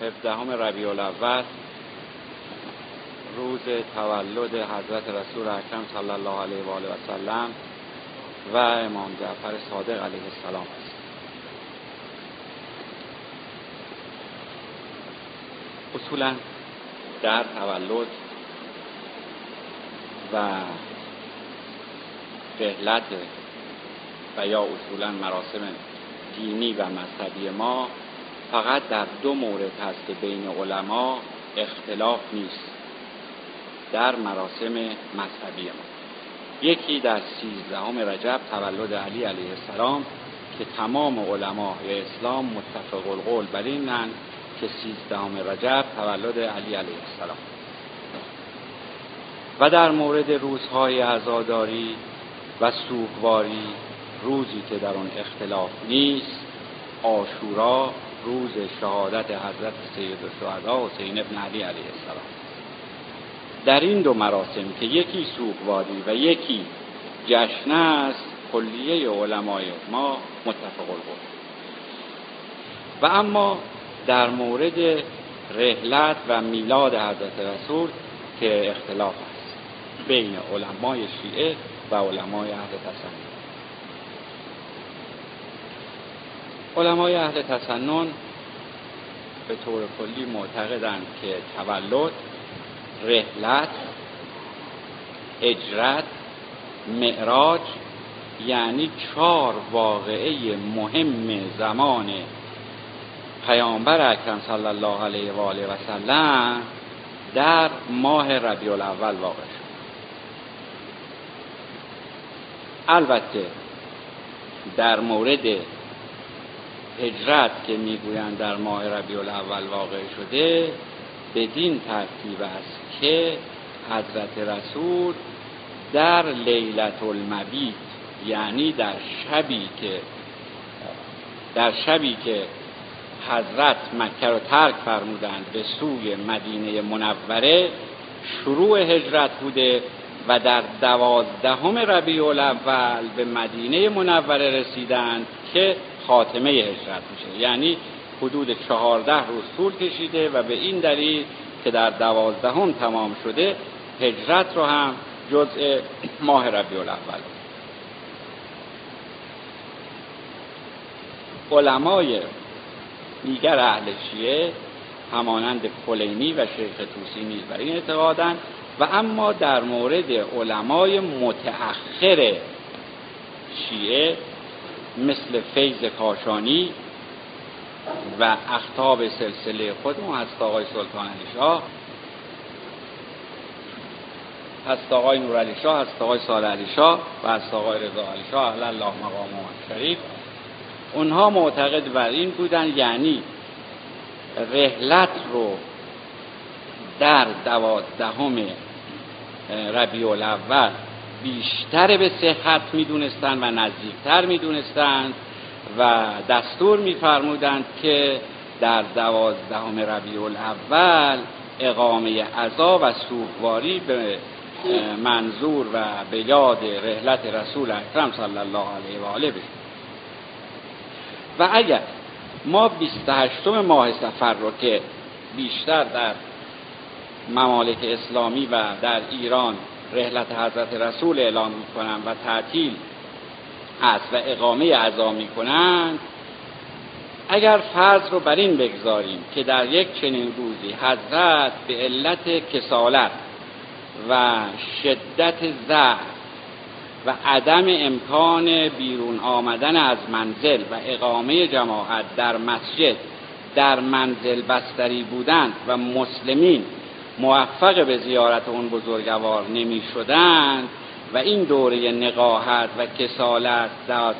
17 ربیع الاول روز تولد حضرت رسول اکرم صلی الله علیه و آله و سلم و امام جعفر صادق علیه السلام است. اصولا در تولد و رحلت و یا اصولا مراسم دینی و مذهبی ما فقط در دو مورد هست که بین علما اختلاف نیست در مراسم مذهبی ما. یکی در سیزدهم رجب تولد علی علیه السلام که تمام علمای اسلام متفق القول بر اینند که سیزدهم رجب تولد علی علیه السلام. و در مورد روزهای عزاداری و سوگواری روزی که در آن اختلاف نیست آشورا روز شهادت حضرت سید الشهدا حسین ابن علی علیه السلام. در این دو مراسم که یکی سوگواری و یکی جشن است کلیه علمای ما متفق بود و اما در مورد رحلت و میلاد حضرت رسول که اختلاف است بین علمای شیعه و علمای اهل تسنن علمای اهل تسنن به طور کلی معتقدند که تولد رحلت اجرت معراج یعنی چهار واقعه مهم زمان پیامبر اکرم صلی الله علیه و آله و سلم در ماه ربیع الاول واقع شد. البته در مورد هجرت که می‌گویند در ماه ربیع الاول واقع شده بدین ترتیب است که حضرت رسول در لیلت المبیت یعنی در شبی که در شبی که حضرت مکه رو ترک فرمودند به سوی مدینه منوره شروع هجرت بوده و در دوازدهم ربیع الاول به مدینه منوره رسیدند که خاتمه هجرت میشه. یعنی حدود چهارده روز طول کشیده و به این دلیل که در دوازدهم تمام شده هجرت رو هم جزء ماه ربیع الاول. علمای دیگر اهل شیعه همانند کلینی و شیخ توسی نیز بر این اعتقادند و اما در مورد علمای متأخر شیعه مثل فیض کاشانی و اختاب سلسله خودمون هست آقای سلطان علی شاه هست آقای نور علی شاه هست آقای سال علی شاه و هست آقای رضا علی شاه اهل الله مقام شریف. اونها معتقد بر این بودن یعنی رحلت رو در دوازدهم ربیع الاول بیشتر به صحت می‌دونستند و نزدیکتر می‌دونستند و دستور میفرمودند که در دوازدهم ربیع الاول اقامه عذا و سوگواری به منظور و به یاد رحلت رسول اکرم صلی الله علیه و آله و اگر ما 28 ماه سفر رو که بیشتر در ممالک اسلامی و در ایران رحلت حضرت رسول اعلام می‌کنند و تعطیل است و اقامه عزا می‌کنند. اگر فرض رو بر این بگذاریم که در یک چنین روزی حضرت به علت کسالت و شدت ضعف و عدم امکان بیرون آمدن از منزل و اقامه جماعت در مسجد در منزل بستری بودند و مسلمین موفق به زیارت اون بزرگوار نمی شدند و این دوره نقاهت و کسالت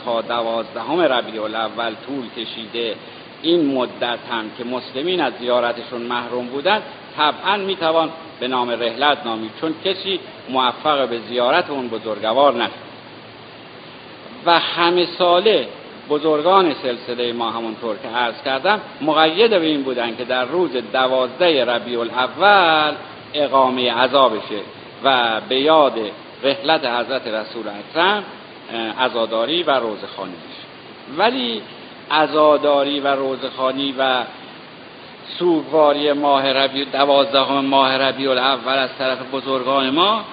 تا دوازدهم ربیع الاول طول کشیده. این مدت هم که مسلمین از زیارتشون محروم بودند طبعا می‌توان به نام رحلت نامید چون کسی موفق به زیارت اون بزرگوار نشد. و همه ساله بزرگان سلسله ما همونطور که عرض کردم مقید به این بودن که در روز دوازده ربیع الاول اقامه عذا بشه و به یاد رحلت حضرت رسول اکرم عزاداری و روزخانی بشه ولی عزاداری و روزخانی و سوگواری ماه ربیع دوازدهم ماه ربیع الاول از طرف بزرگان ما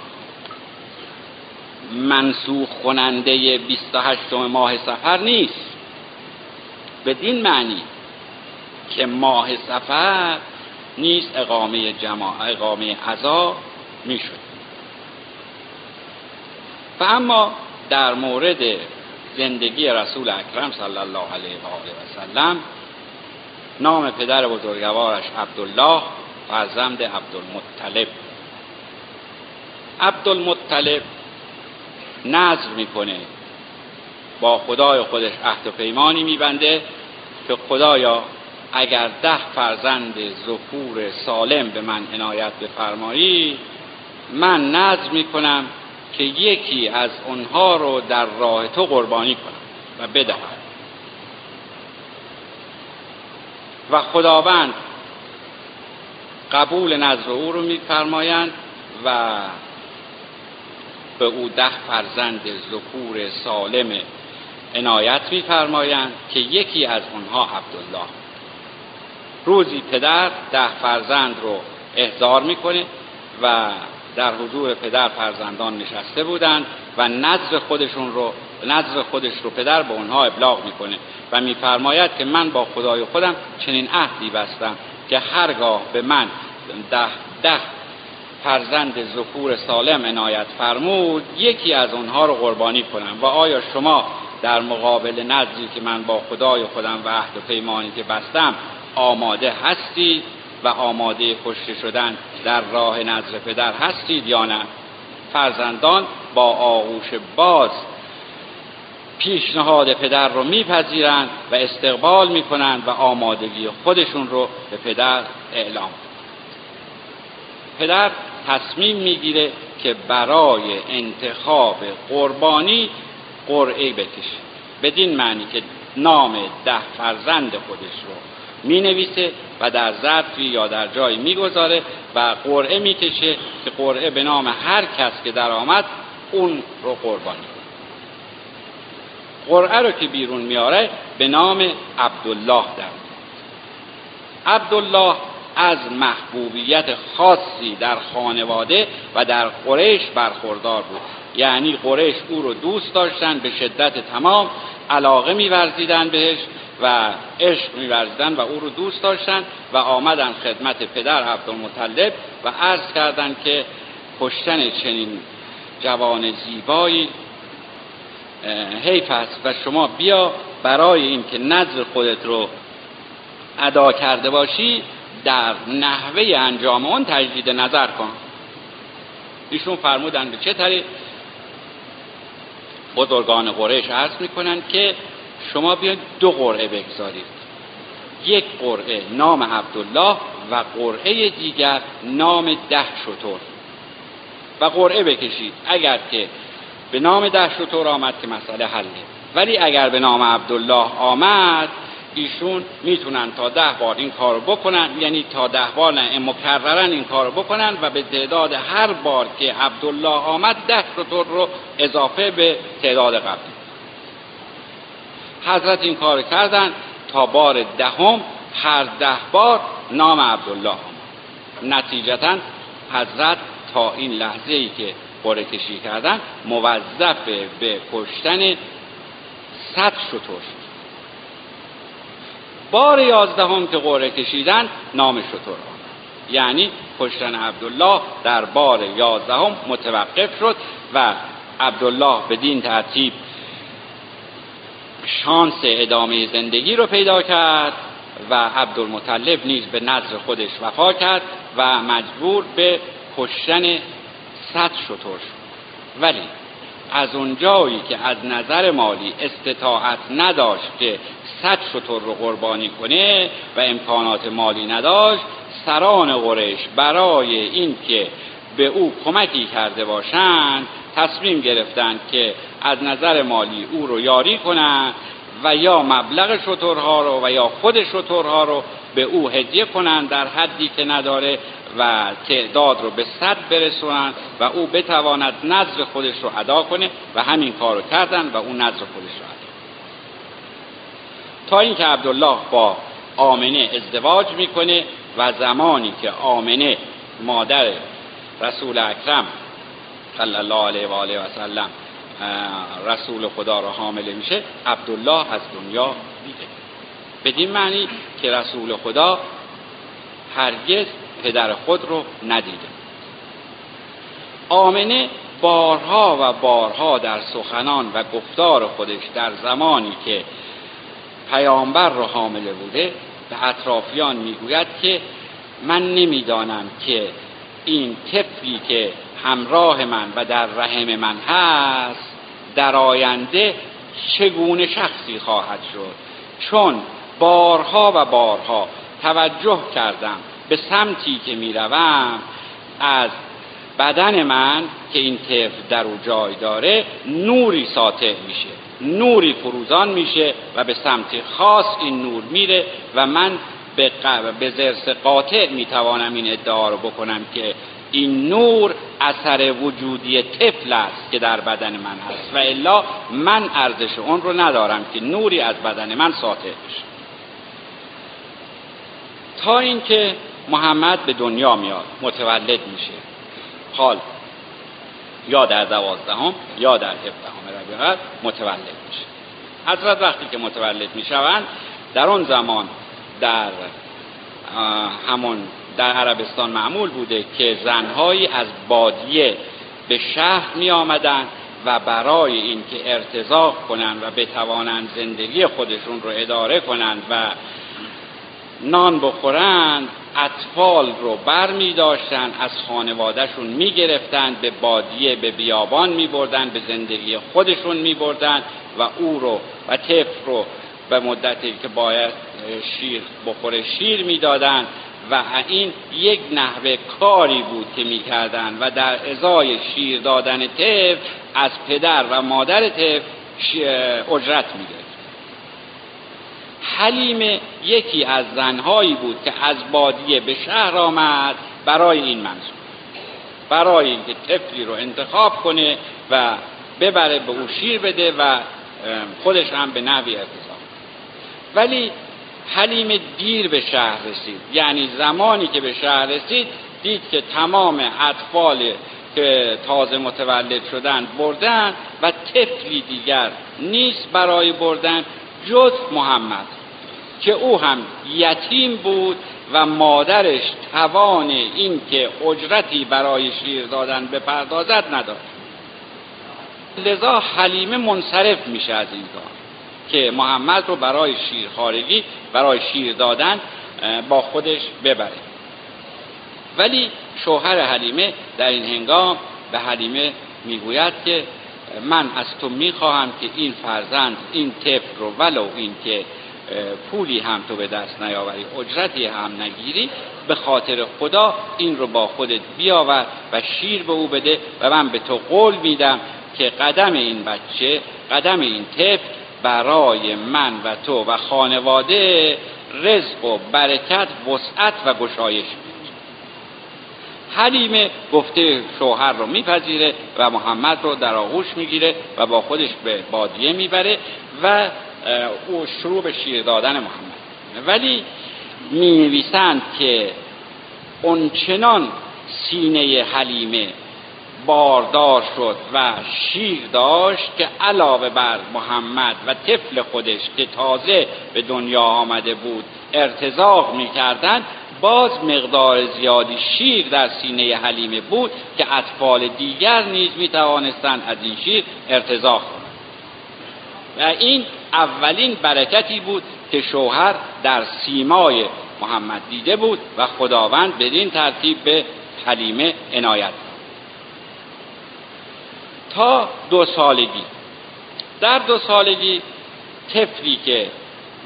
منسوخ کننده 28 ماه سفر نیست. بدین معنی که ماه سفر نیست اقامه جماع اقامه عزا می‌شد. و اما در مورد زندگی رسول اکرم صلی الله علیه و آله و سلم نام پدر بزرگوارش عبدالله فرزند عبدالمطلب. عبدالمطلب نظر می‌کنه. با خدای خودش عهد و پیمانی میبنده که خدایا اگر ده فرزند ذکور سالم به من عنایت بفرمایی من نظر می‌کنم که یکی از اونها رو در راه تو قربانی کنم و بدهم. و خداوند قبول نظر او رو میفرمایند و به او ده فرزند ذکور سالم عنایت میفرمایند که یکی از اونها عبدالله. روزی پدر ده فرزند رو احضار می‌کنه و در حضور پدر فرزندان نشسته بودند و نظر خودشون رو نظر خودش رو پدر به اونها ابلاغ می‌کنه و میفرماید که من با خدای خودم چنین عهدی بستم که هرگاه به من ده ده فرزند ذکور سالم عنایت فرمود یکی از اونها رو قربانی کنم و آیا شما در مقابل نظری که من با خدای خودم و عهد و پیمانی که بستم آماده هستید و آماده کشته شدن در راه نظر پدر هستید یا نه؟ فرزندان با آغوش باز پیشنهاد پدر رو میپذیرند و استقبال می‌کنند و آمادگی خودشون رو به پدر اعلام پدر تصمیم می‌گیره که برای انتخاب قربانی قرعه بکشه. بدین معنی که نام ده فرزند خودش رو می نویسه و در ظرفی یا در جایی می‌گذاره و قرعه می‌کشه که قرعه به نام هر کس که در آمد اون رو قربانی قرعه رو که بیرون میاره به نام عبدالله در عبدالله از محبوبیت خاصی در خانواده و در قریش برخوردار بود. یعنی قریش او رو دوست داشتن به شدت تمام علاقه میورزیدن بهش و عشق میورزیدن و او رو دوست داشتن و آمدن خدمت پدر عبدالمطلب و عرض کردند که کشتن چنین جوان زیبایی حیف است و شما بیا برای اینکه نظر خودت رو ادا کرده باشی. در نحوه انجام اون تجدید نظر کن. ایشون فرمودن به چه طریق؟ بزرگان قریش عرض می‌کنن که شما بیاید دو قرعه بگذارید. یک قرعه نام عبدالله و قرعه دیگر نام ده شطور و قرعه بکشید. اگر که به نام ده شطور آمد که مسئله حله. ولی اگر به نام عبدالله آمد ایشون می‌تونن تا ده بار این کارو بکنن یعنی تا ده بار مکررن این کارو بکنن و به تعداد هر بار که عبدالله آمد ده شطور رو اضافه به تعداد قبلی. حضرت این کار کردن تا بار دهم هر ده بار نام عبدالله نتیجتا حضرت تا این لحظه ای که قره کشی کردن موظف به کشتن صد شطور شد. بار یازدهم که قره کشیدن نام شطور آمد یعنی کشتن عبدالله در بار یازدهم متوقف شد و عبدالله بدین ترتیب شانس ادامه زندگی رو پیدا کرد و عبدالمطلب نیز به نظر خودش وفا کرد و مجبور به کشتن صد شطور شد. ولی از اونجایی که از نظر مالی استطاعت نداشت که صد شطور رو قربانی کنه و امکانات مالی نداشت سران قریش برای اینکه به او کمکی کرده باشند تصمیم گرفتند که از نظر مالی او رو یاری کنند و یا مبلغ شطورها رو و یا خود شطورها رو به او هدیه کنند در حدی که نداره و تعداد رو به صد برسونند و او بتواند نظر خودش رو ادا کنه و همین کار رو کردن و او نظر خودش رو ادا تا اینکه عبدالله با آمنه ازدواج می‌کنه و زمانی که آمنه مادر رسول اکرم صلی الله علیه و آله و سلم رسول خدا را حامله میشه عبدالله از دنیا میده بدین معنی که رسول خدا هرگز پدر خود رو ندیده. آمنه بارها و بارها در سخنان و گفتار خودش در زمانی که پیامبر رو حامله بوده به اطرافیان می‌گوید که من نمی‌دانم که این طفلی که همراه من و در رحم من هست در آینده چگونه شخصی خواهد شد؟ چون بارها و بارها توجه کردم به سمتی که می‌روم از بدن من که این طفل در او جای داره نوری ساطع میشه نوری فروزان میشه و به سمتی خاص این نور میره و من به, به زرس قاطع می‌توانم این ادعا رو بکنم که این نور اثر وجودی طفل است که در بدن من هست. و الا من ارزش اون رو ندارم که نوری از بدن من ساطع بشه. تا اینکه محمد به دنیا میاد متولد میشه. حال یا در دوازدهم یا در هفدهم ربیع متولد میشه. حضرت وقتی که متولد می‌شوند در اون زمان در همون در عربستان معمول بوده که زنهایی از بادیه به شهر می آمدن و برای اینکه ارتزاق کنند و بتوانند زندگی خودشون رو اداره کنند و نان بخورند اطفال رو بر می داشتن از خانوادهشون می گرفتن به بادیه به بیابان می بردن به زندگی خودشون می بردن و او رو و طفل رو به مدتی که باید شیر بخوره شیر می‌دادند و این یک نحوه کاری بود که می‌کردند و در ازای شیر دادن طفل از پدر و مادر طفل اجرت می‌گرفت حلیم یکی از زنهایی بود که از بادیه به شهر آمد برای این منظور. برای اینکه طفلی رو انتخاب کنه و ببره به او شیر بده و خودش هم به نحوی ارتضا ولی حلیم دیر به شهر رسید. یعنی زمانی که به شهر رسید دید که تمام اطفال که تازه متولد شدند بردن و طفلی دیگر نیست برای بردن. جز محمد که او هم یتیم بود و مادرش توان این که اجرتی برای شیر دادن به پردازت نداشت. لذا حلیمه منصرف میشه از این کار که محمد رو برای شیرخارگی برای شیر دادن با خودش ببره. ولی شوهر حلیمه در این هنگام به حلیمه می‌گوید که من از تو می‌خواهم که این فرزند این طفل رو ولو این که پولی هم تو به دست نیاوری اجرتی هم نگیری به خاطر خدا این رو با خودت بیاور و شیر به او بده و من به تو قول میدم که قدم این بچه قدم این طفل برای من و تو و خانواده رزق و برکت وسعت و گشایش حلیمه گفته شوهر رو میپذیره و محمد رو در آغوش می‌گیره و با خودش به بادیه می‌بره و او شروع به شیر دادن محمد. ولی می نویسند که اونچنان سینه حلیمه باردار شد و شیر داشت که علاوه بر محمد و طفل خودش که تازه به دنیا آمده بود ارتزاق می‌کردند باز مقدار زیادی شیر در سینه حلیمه بود که اطفال دیگر نیز می توانستند از این شیر ارتزاق کنند. و این اولین برکتی بود که شوهر در سیمای محمد دیده بود و خداوند بدین ترتیب به حلیمه عنایت تا دو سالگی. در دو سالگی طفلی که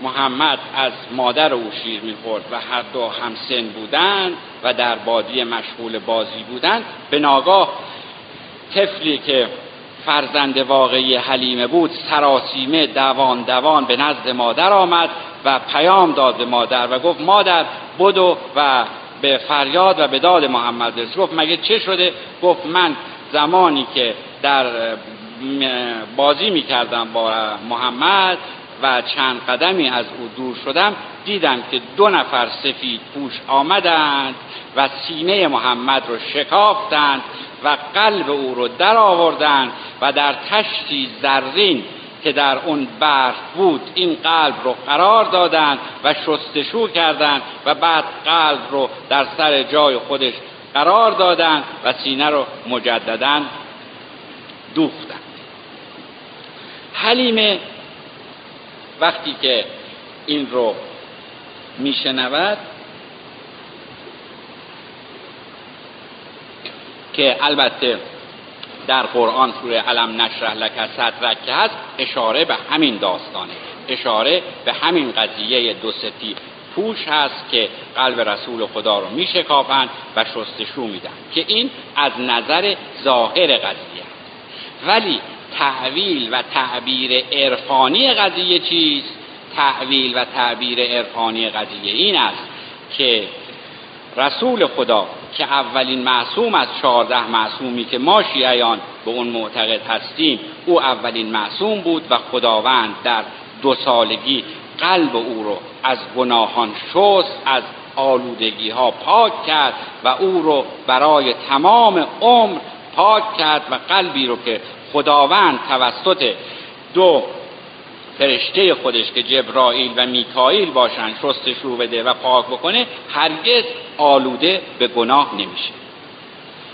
محمد از مادر او شیر می‌خورد و هر دو همسن بودند و در بادی مشغول بازی بودند. به ناگاه طفلی که فرزند واقعی حلیمه بود سراسیمه دوان دوان به نزد مادر آمد و پیام داد به مادر و گفت مادر بدو و به فریاد و به داد محمد رسید گفت مگه چه شده؟ گفت من زمانی که در بازی می‌کردم با محمد و چند قدمی از او دور شدم دیدم که دو نفر سفید پوش آمدند و سینه محمد رو شکافتند و قلب او رو در آوردند و در تشتی زرین که در اون برف بود این قلب رو قرار دادند و شستشو کردند و بعد قلب رو در سر جای خودش قرار دادند و سینه رو مجددا دوختند. حلیمه وقتی که این رو میشنود که البته در قرآن سوره علم نشرح لک صدرک که هست اشاره به همین داستانه اشاره به همین قضیه دو ستی پوش هست که قلب رسول خدا رو میشکافند و شستشو میدن که این از نظر ظاهر قضیه ولی تعویل و تعبیر عرفانی قضیه چیست؟ تعویل و تعبیر عرفانی قضیه این است که رسول خدا که اولین معصوم از چهارده معصومی که ما شیعیان به اون معتقد هستیم او اولین معصوم بود و خداوند در دو سالگی قلب او رو از گناهان شست از آلودگی ها پاک کرد و او رو برای تمام عمر پاک کرد و قلبی رو که خداوند توسط دو فرشته خودش که جبرائیل و میکائیل باشن شستشو بده و پاک بکنه هرگز آلوده به گناه نمیشه.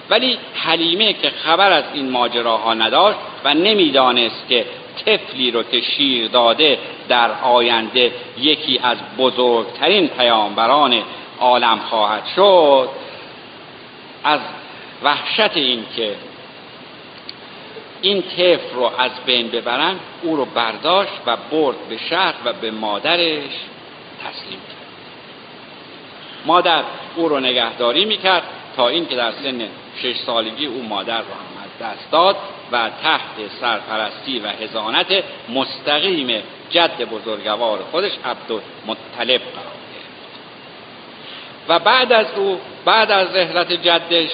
ولی حلیمه که خبر از این ماجراها نداشت و نمی‌دانست که طفلی رو که شیر داده در آینده یکی از بزرگترین پیامبران عالم خواهد شد از وحشت این که این طفل رو از بین ببرن او رو برداشت و برد به شهر و به مادرش تسلیم کرد. مادر او رو نگهداری می‌کرد تا اینکه در سن شش سالگی او مادر رو هم از دست داد و تحت سرپرستی و هزانت مستقیم جد بزرگوار خودش عبدالمطلب قرار گرفت. و بعد از او بعد از رحلت جدش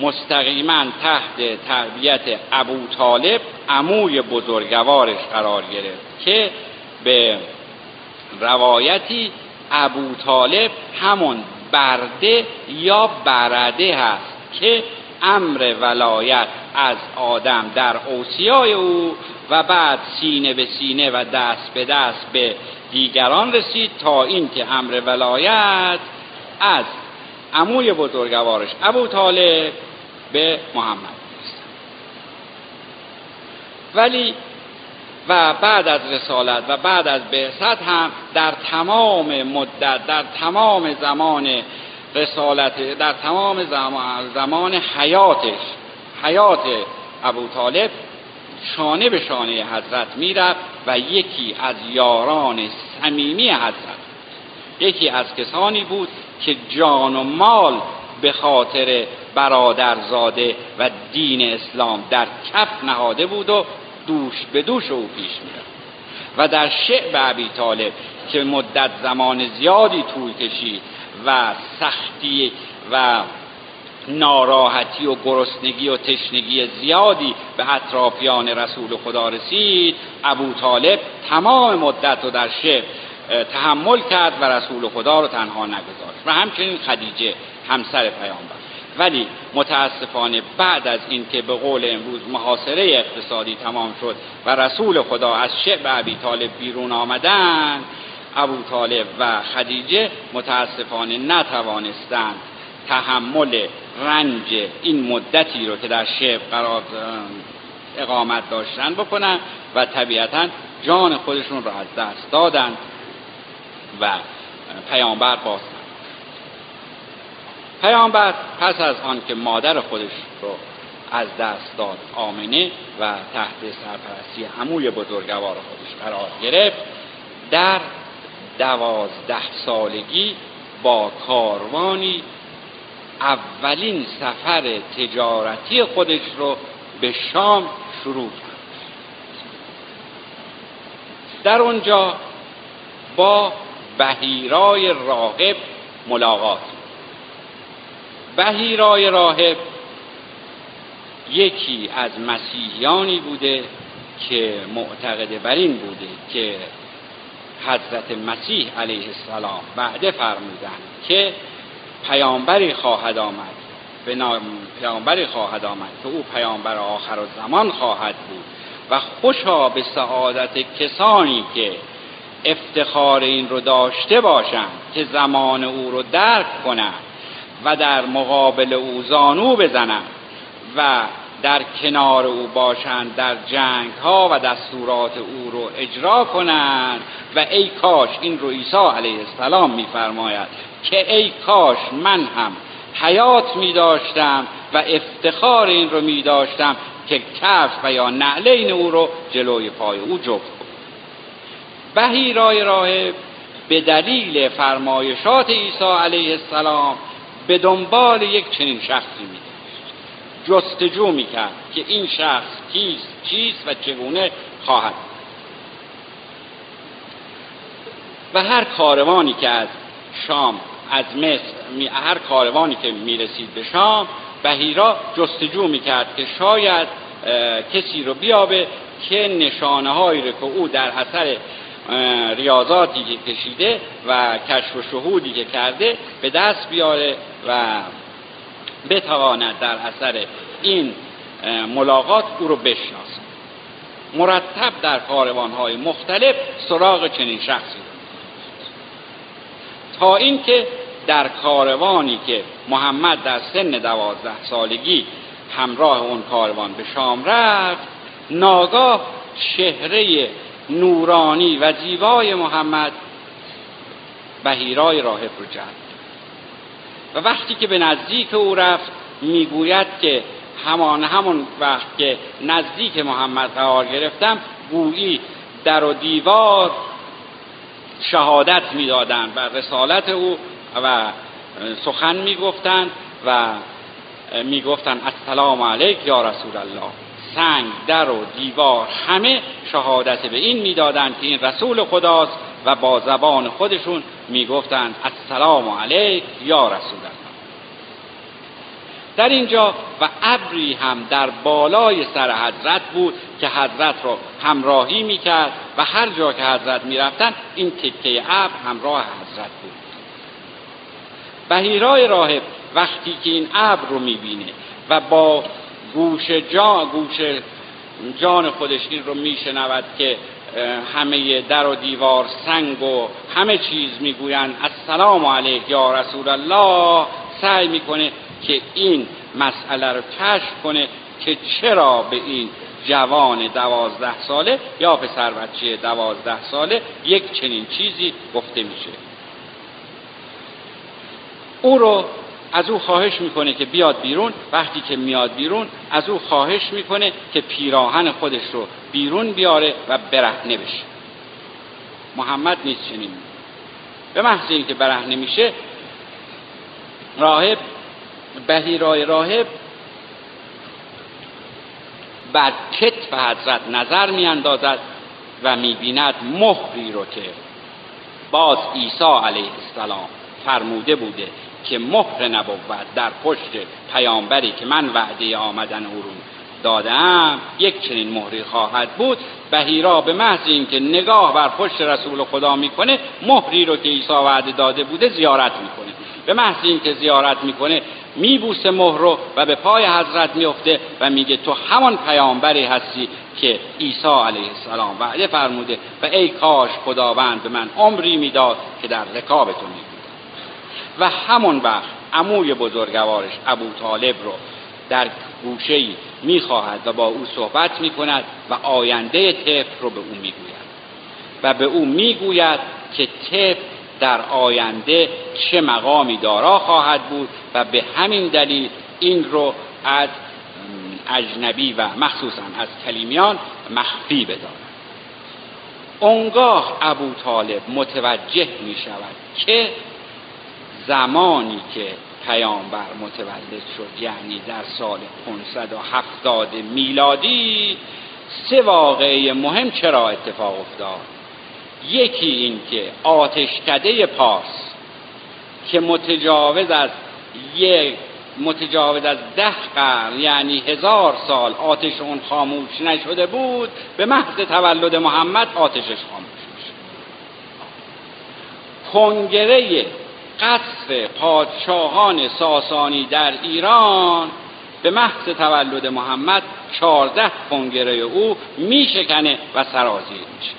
مستقیما تحت تربیت ابو طالب عموی بزرگوارش قرار گرفت که به روایتی ابو طالب همون برده یا برده هست که امر ولایت از آدم در اوسیای او و بعد سینه به سینه و دست به دست به دیگران رسید تا اینکه امر ولایت از عموی بزرگوارش ابو طالب به محمد ولی و بعد از رسالت و بعد از بعثت هم در تمام مدت در تمام زمان رسالت در تمام زمان, زمان حیاتش حیات ابو طالب شانه به شانه حضرت می‌رفت و یکی از یاران صمیمی حضرت یکی از کسانی بود که جان و مال به خاطر برادرزاده و دین اسلام در کف نهاده بود و دوش به دوش او پیش می‌رفت. و در شعب ابی طالب که مدت زمان زیادی طول کشید و سختی و ناراحتی و گرسنگی و تشنگی زیادی به اطرافیان رسول خدا رسید ابو طالب تمام مدت رو در شعب تحمل کرد و رسول خدا رو تنها نگذاشت و همچنین خدیجه همسر پیامبر. ولی متاسفانه بعد از اینکه به قول امروز محاصره اقتصادی تمام شد و رسول خدا از شعب ابی طالب بیرون آمدن ابو طالب و خدیجه متاسفانه نتوانستند تحمل رنج این مدتی رو که در شعب قرار اقامت داشتن بکنن و طبیعتا جان خودشون رو از دست دادند و پیامبر باستن پیامبر پس از آن که مادر خودش رو از دست داد آمنه و تحت سرپرستی هموی بزرگوار خودش قرار گرفت در دوازده سالگی با کاروانی اولین سفر تجارتی خودش رو به شام شروع کرد. در اونجا با بهیرای راهب ملاقات. بهیرای راهب یکی از مسیحیانی بوده که معتقد بر این بوده که حضرت مسیح علیه السلام بعده فرمودند که پیامبری خواهد آمد به نام پیامبری خواهد آمد که او پیامبر آخر و خواهد بود و خوشا به سعادت کسانی که افتخار این رو داشته باشند که زمان او رو درک کنند و در مقابل او زانو بزنند و در کنار او باشند در جنگ ها و دستورات او رو اجرا کنند. و ای کاش این رو عیسی علیه السلام میفرماید که ای کاش من هم حیات می داشتم و افتخار این رو می داشتم که کف و یا نعلین او رو جلوی پای او جفت بهیرای راهب به دلیل فرمایشات عیسی علیه السلام به دنبال یک چنین شخصی می جستجو می کرد که این شخص کیست چیست و چگونه خواهد و هر کاروانی که از شام از مصر هر کاروانی که می‌رسید به شام بهیرا جستجو می‌کرد که شاید کسی رو بیابه که نشانه هایی رو که او در اثر ریاضاتی که کشیده و کشف و شهودی که کرده به دست بیاره و بتواند در اثر این ملاقات او رو بشناسه مرتب در کاروانهای مختلف سراغ چنین شخصی تا اینکه در کاروانی که محمد در سن دوازده سالگی همراه اون کاروان به شام رفت ناگاه چهره نورانی و زیبای محمد بهیرای راهب رو جلب و وقتی که به نزدیک او رفت می‌گوید که همان همون وقت که نزدیک محمد قرار گرفتم گویی در و دیوار شهادت می‌دادند بر رسالت او و سخن می‌گفتند و می‌گفتند السلام علیک یا رسول الله. سنگ در و دیوار همه شهادت به این می‌دادند که این رسول خداست و با زبان خودشون می‌گفتند السلام علیک یا رسول الله. در اینجا و ابری هم در بالای سر حضرت بود که حضرت را همراهی می‌کرد و هر جا که حضرت می‌رفتن این تکه ابر همراه حضرت بود. بهیرای راهب وقتی که این ابر رو می‌بینه و با گوش جان, گوش جان خودش این رو میشنود که همه در و دیوار سنگ و همه چیز می‌گویند. السلام علیک یا رسول الله. سعی می‌کنه که این مسئله رو کشف کنه که چرا به این جوان دوازده ساله یا پسر بچه دوازده ساله یک چنین چیزی گفته میشه. او رو از او خواهش می‌کنه که بیاد بیرون. وقتی که میاد بیرون از او خواهش می‌کنه که پیراهن خودش رو بیرون بیاره و برهنه بشه. محمد نیست چنین به محض اینکه برهنه میشه راهب بهیرای راهب بر کتف حضرت نظر میاندازد و می‌بیند مهری رو که باز عیسی علیه السلام فرموده بوده که مهر نبود در پشت پیامبری که من وعده آمدن او رو دادم یک چنین مهری خواهد بود. بهیرا به محض اینکه نگاه بر پشت رسول خدا می‌کنه مهری رو که عیسی وعده داده بوده زیارت می‌کنه. به محض اینکه زیارت می‌کنه میبوسه مهر رو و به پای حضرت میفته و میگه تو همان پیامبری هستی که عیسی علیه السلام وعده فرموده و ای کاش خداوند به من عمری می‌داد که در رکابتون و همون وقت عموی بزرگوارش ابو طالب رو در گوشه می‌خواهد و با او صحبت می‌کند و آینده طفل رو به او می‌گوید. و به او می‌گوید که طفل در آینده چه مقامی دارا خواهد بود و به همین دلیل این رو از اجنبی و مخصوصا از کلیمیان مخفی بدارد اونگاه ابو طالب متوجه می شود که زمانی که پیامبر متولد شد یعنی در سال 570 میلادی سه واقعه مهم چرا اتفاق افتاد؟ یکی این که آتشکده پارس که متجاوز از یک متجاوز از ده قرن یعنی هزار سال آتش اون خاموش نشده بود به محض تولد محمد آتشش خاموش کنگره قصر پادشاهان ساسانی در ایران به محض تولد محمد چارده کنگره او میشکنه و سرازیر میشه.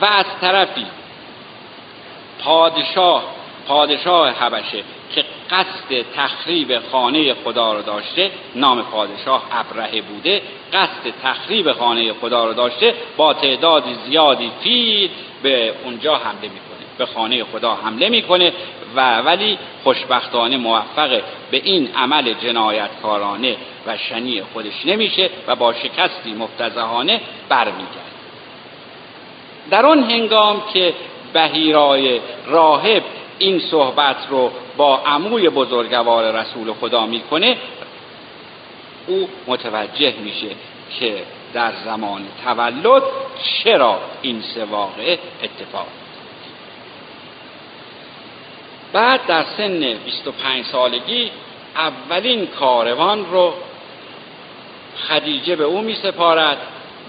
و از طرفی پادشاه پادشاه حبشه که قصد تخریب خانه خدا رو داشته نام پادشاه ابرهه بوده قصد تخریب خانه خدا رو داشته با تعداد زیادی فیل به اونجا حمله می‌کنه. به خانه خدا حمله می‌کنه و ولی خوشبختانه موفق به این عمل جنایتکارانه و شنی خودش نمیشه و با شکستی مفتزهانه برمیگرد در آن هنگام که بهیرای راهب این صحبت رو با عموی بزرگوار رسول خدا می‌کنه او متوجه میشه که در زمان تولد چرا این سه واقعه اتفاق بعد در سن 25 سالگی اولین کاروان رو خدیجه به او می سپارد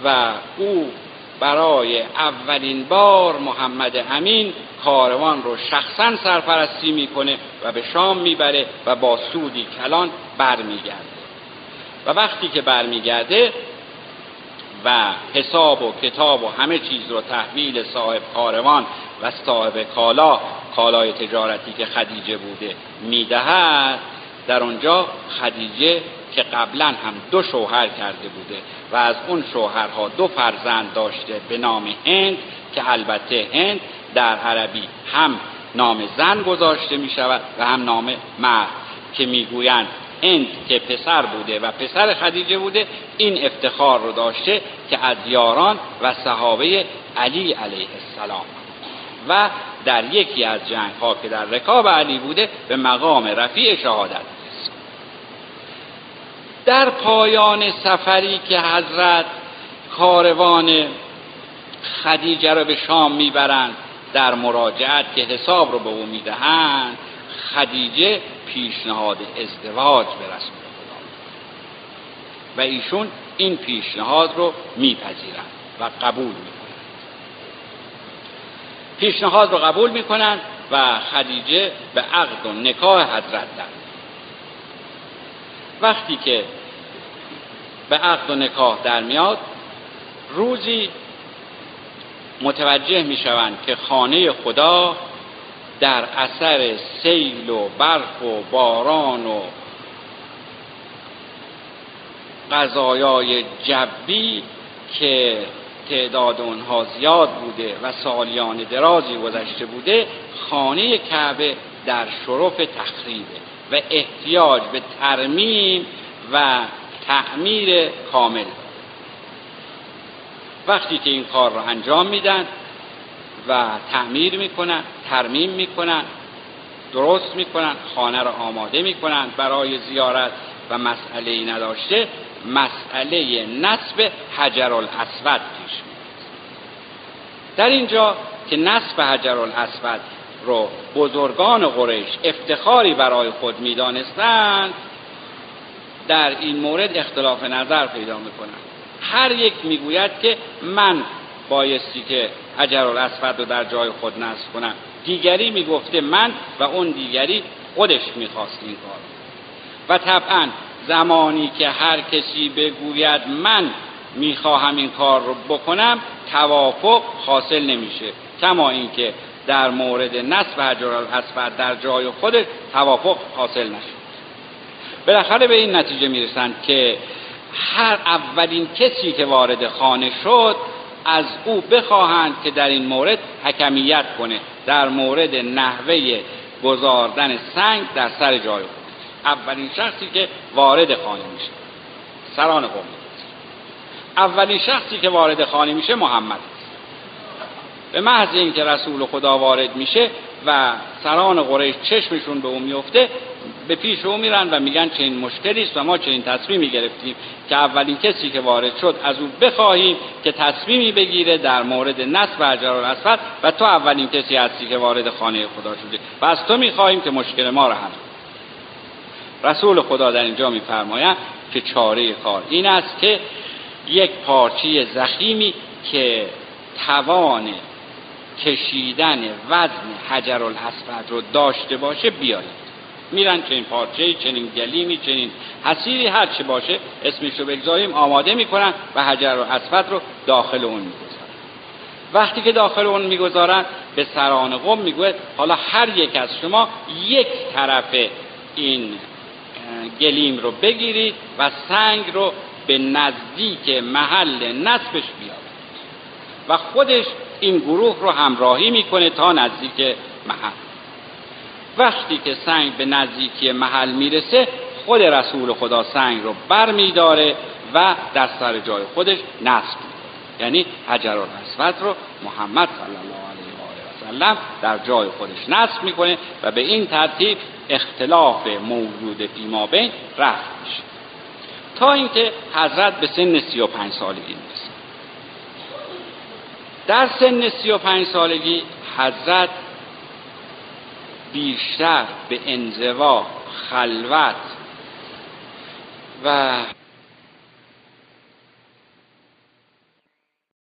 و او برای اولین بار محمد امین کاروان رو شخصا سرپرستی می‌کنه و به شام می‌بره و با سودی کلان برمیگرده. و وقتی که برمیگرده و حساب و کتاب و همه چیز رو تحویل صاحب کاروان و صاحب کالا کالای تجارتی که خدیجه بوده می‌دهد در آنجا خدیجه که قبلا هم دو شوهر کرده بوده و از اون شوهرها دو فرزند داشته به نام هند که البته هند در عربی هم نام زن گذاشته می شود و هم نام مرد که می‌گویند هند که پسر بوده و پسر خدیجه بوده این افتخار رو داشته که از یاران و صحابه علی علیه السلام. و در یکی از جنگ ها که در رکاب علی بوده به مقام رفیع شهادت در پایان سفری که حضرت کاروان خدیجه را به شام می‌برند در مراجعت که حساب رو به او می‌دهند خدیجه پیشنهاد ازدواج به رسول خدا و ایشون این پیشنهاد رو میپذیرند و قبول می‌کنند. پیشنهاد رو قبول می‌کنند و خدیجه به عقد و نکاح حضرت در وقتی که به عقد و نکاح در میاد روزی متوجه می‌شوند که خانه خدا در اثر سیل و برف و باران و غذایای جبی که تعداد اونها زیاد بوده و سالیان درازی گذشته بوده خانه کعبه در شرف تخریبه و احتیاج به ترمیم و تعمیر کامل. وقتی که این کار رو انجام میدن و تعمیر می‌کنن ترمیم می‌کنن درست می‌کنن خانه را آماده می‌کنن برای زیارت و مسئله ای نداشته مسئله نصب حجر الاسود پیش میاد در اینجا که نصب حجر الاسود رو بزرگان قریش افتخاری برای خود می‌دانستند در این مورد اختلاف نظر پیدا می‌کنند. هر یک می‌گوید که من بایستی که حجر الاسود رو در جای خود نصب کنم. دیگری می‌گفته من و اون دیگری خودش می‌خواست این کار و طبعا زمانی که هر کسی بگوید من می‌خواهم این کار رو بکنم توافق حاصل نمیشه. کما اینکه در مورد نصب حجر الاسود در جای خودش توافق حاصل نشد بالاخره به این نتیجه می‌رسند که هر اولین کسی که وارد خانه شد از او بخواهند که در این مورد حکمیت کنه. در مورد نحوه گذاردن سنگ در سر جای خود. اولین شخصی که وارد خانه میشه. سران قوم اولین شخصی که وارد خانه میشه محمد. به محض اینکه رسول خدا وارد میشه و سران قریش چشمشون به او میفته به پیش او میرن و میگن چنین مشکلی است و ما چنین تصمیمی گرفتیم که اولین کسی که وارد شد از او بخواهیم که تصمیمی بگیره در مورد نصب حجر الاسود و تو اولین کسی هستی که وارد خانه خدا شده و از تو می‌خواهیم که مشکل ما را حل رسول خدا در اینجا میفرمایند که چاره کار این است که یک پارچی زخیمی که توان کشیدن وزن حجر الاسود رو داشته باشه بیارید میرن چنین پارچه چنین گلیمی چنین حسیری هر چه باشه اسمش رو بگذاریم آماده می‌کنن و حجر الاسود رو داخل اون می‌گذارن. وقتی که داخل اون می‌گذارن به سران قوم می‌گوید حالا هر یک از شما یک طرف این گلیم رو بگیرید و سنگ رو به نزدیک محل نصبش بیارید. و خودش این گروه رو همراهی می‌کنه تا نزدیک محل. وقتی که سنگ به نزدیکی محل می‌رسه خود رسول خدا سنگ رو بر میداره و در سر جای خودش نصب یعنی حجر الاسود رو محمد صلی الله علیه و آله و سلم در جای خودش نصب می‌کنه و به این ترتیب اختلاف موجود فیما بین رفت میشه. تا اینکه حضرت به سن 35 سالگی می‌رسه. در سن 35 سالگی حضرت بیشتر به انزوا خلوت و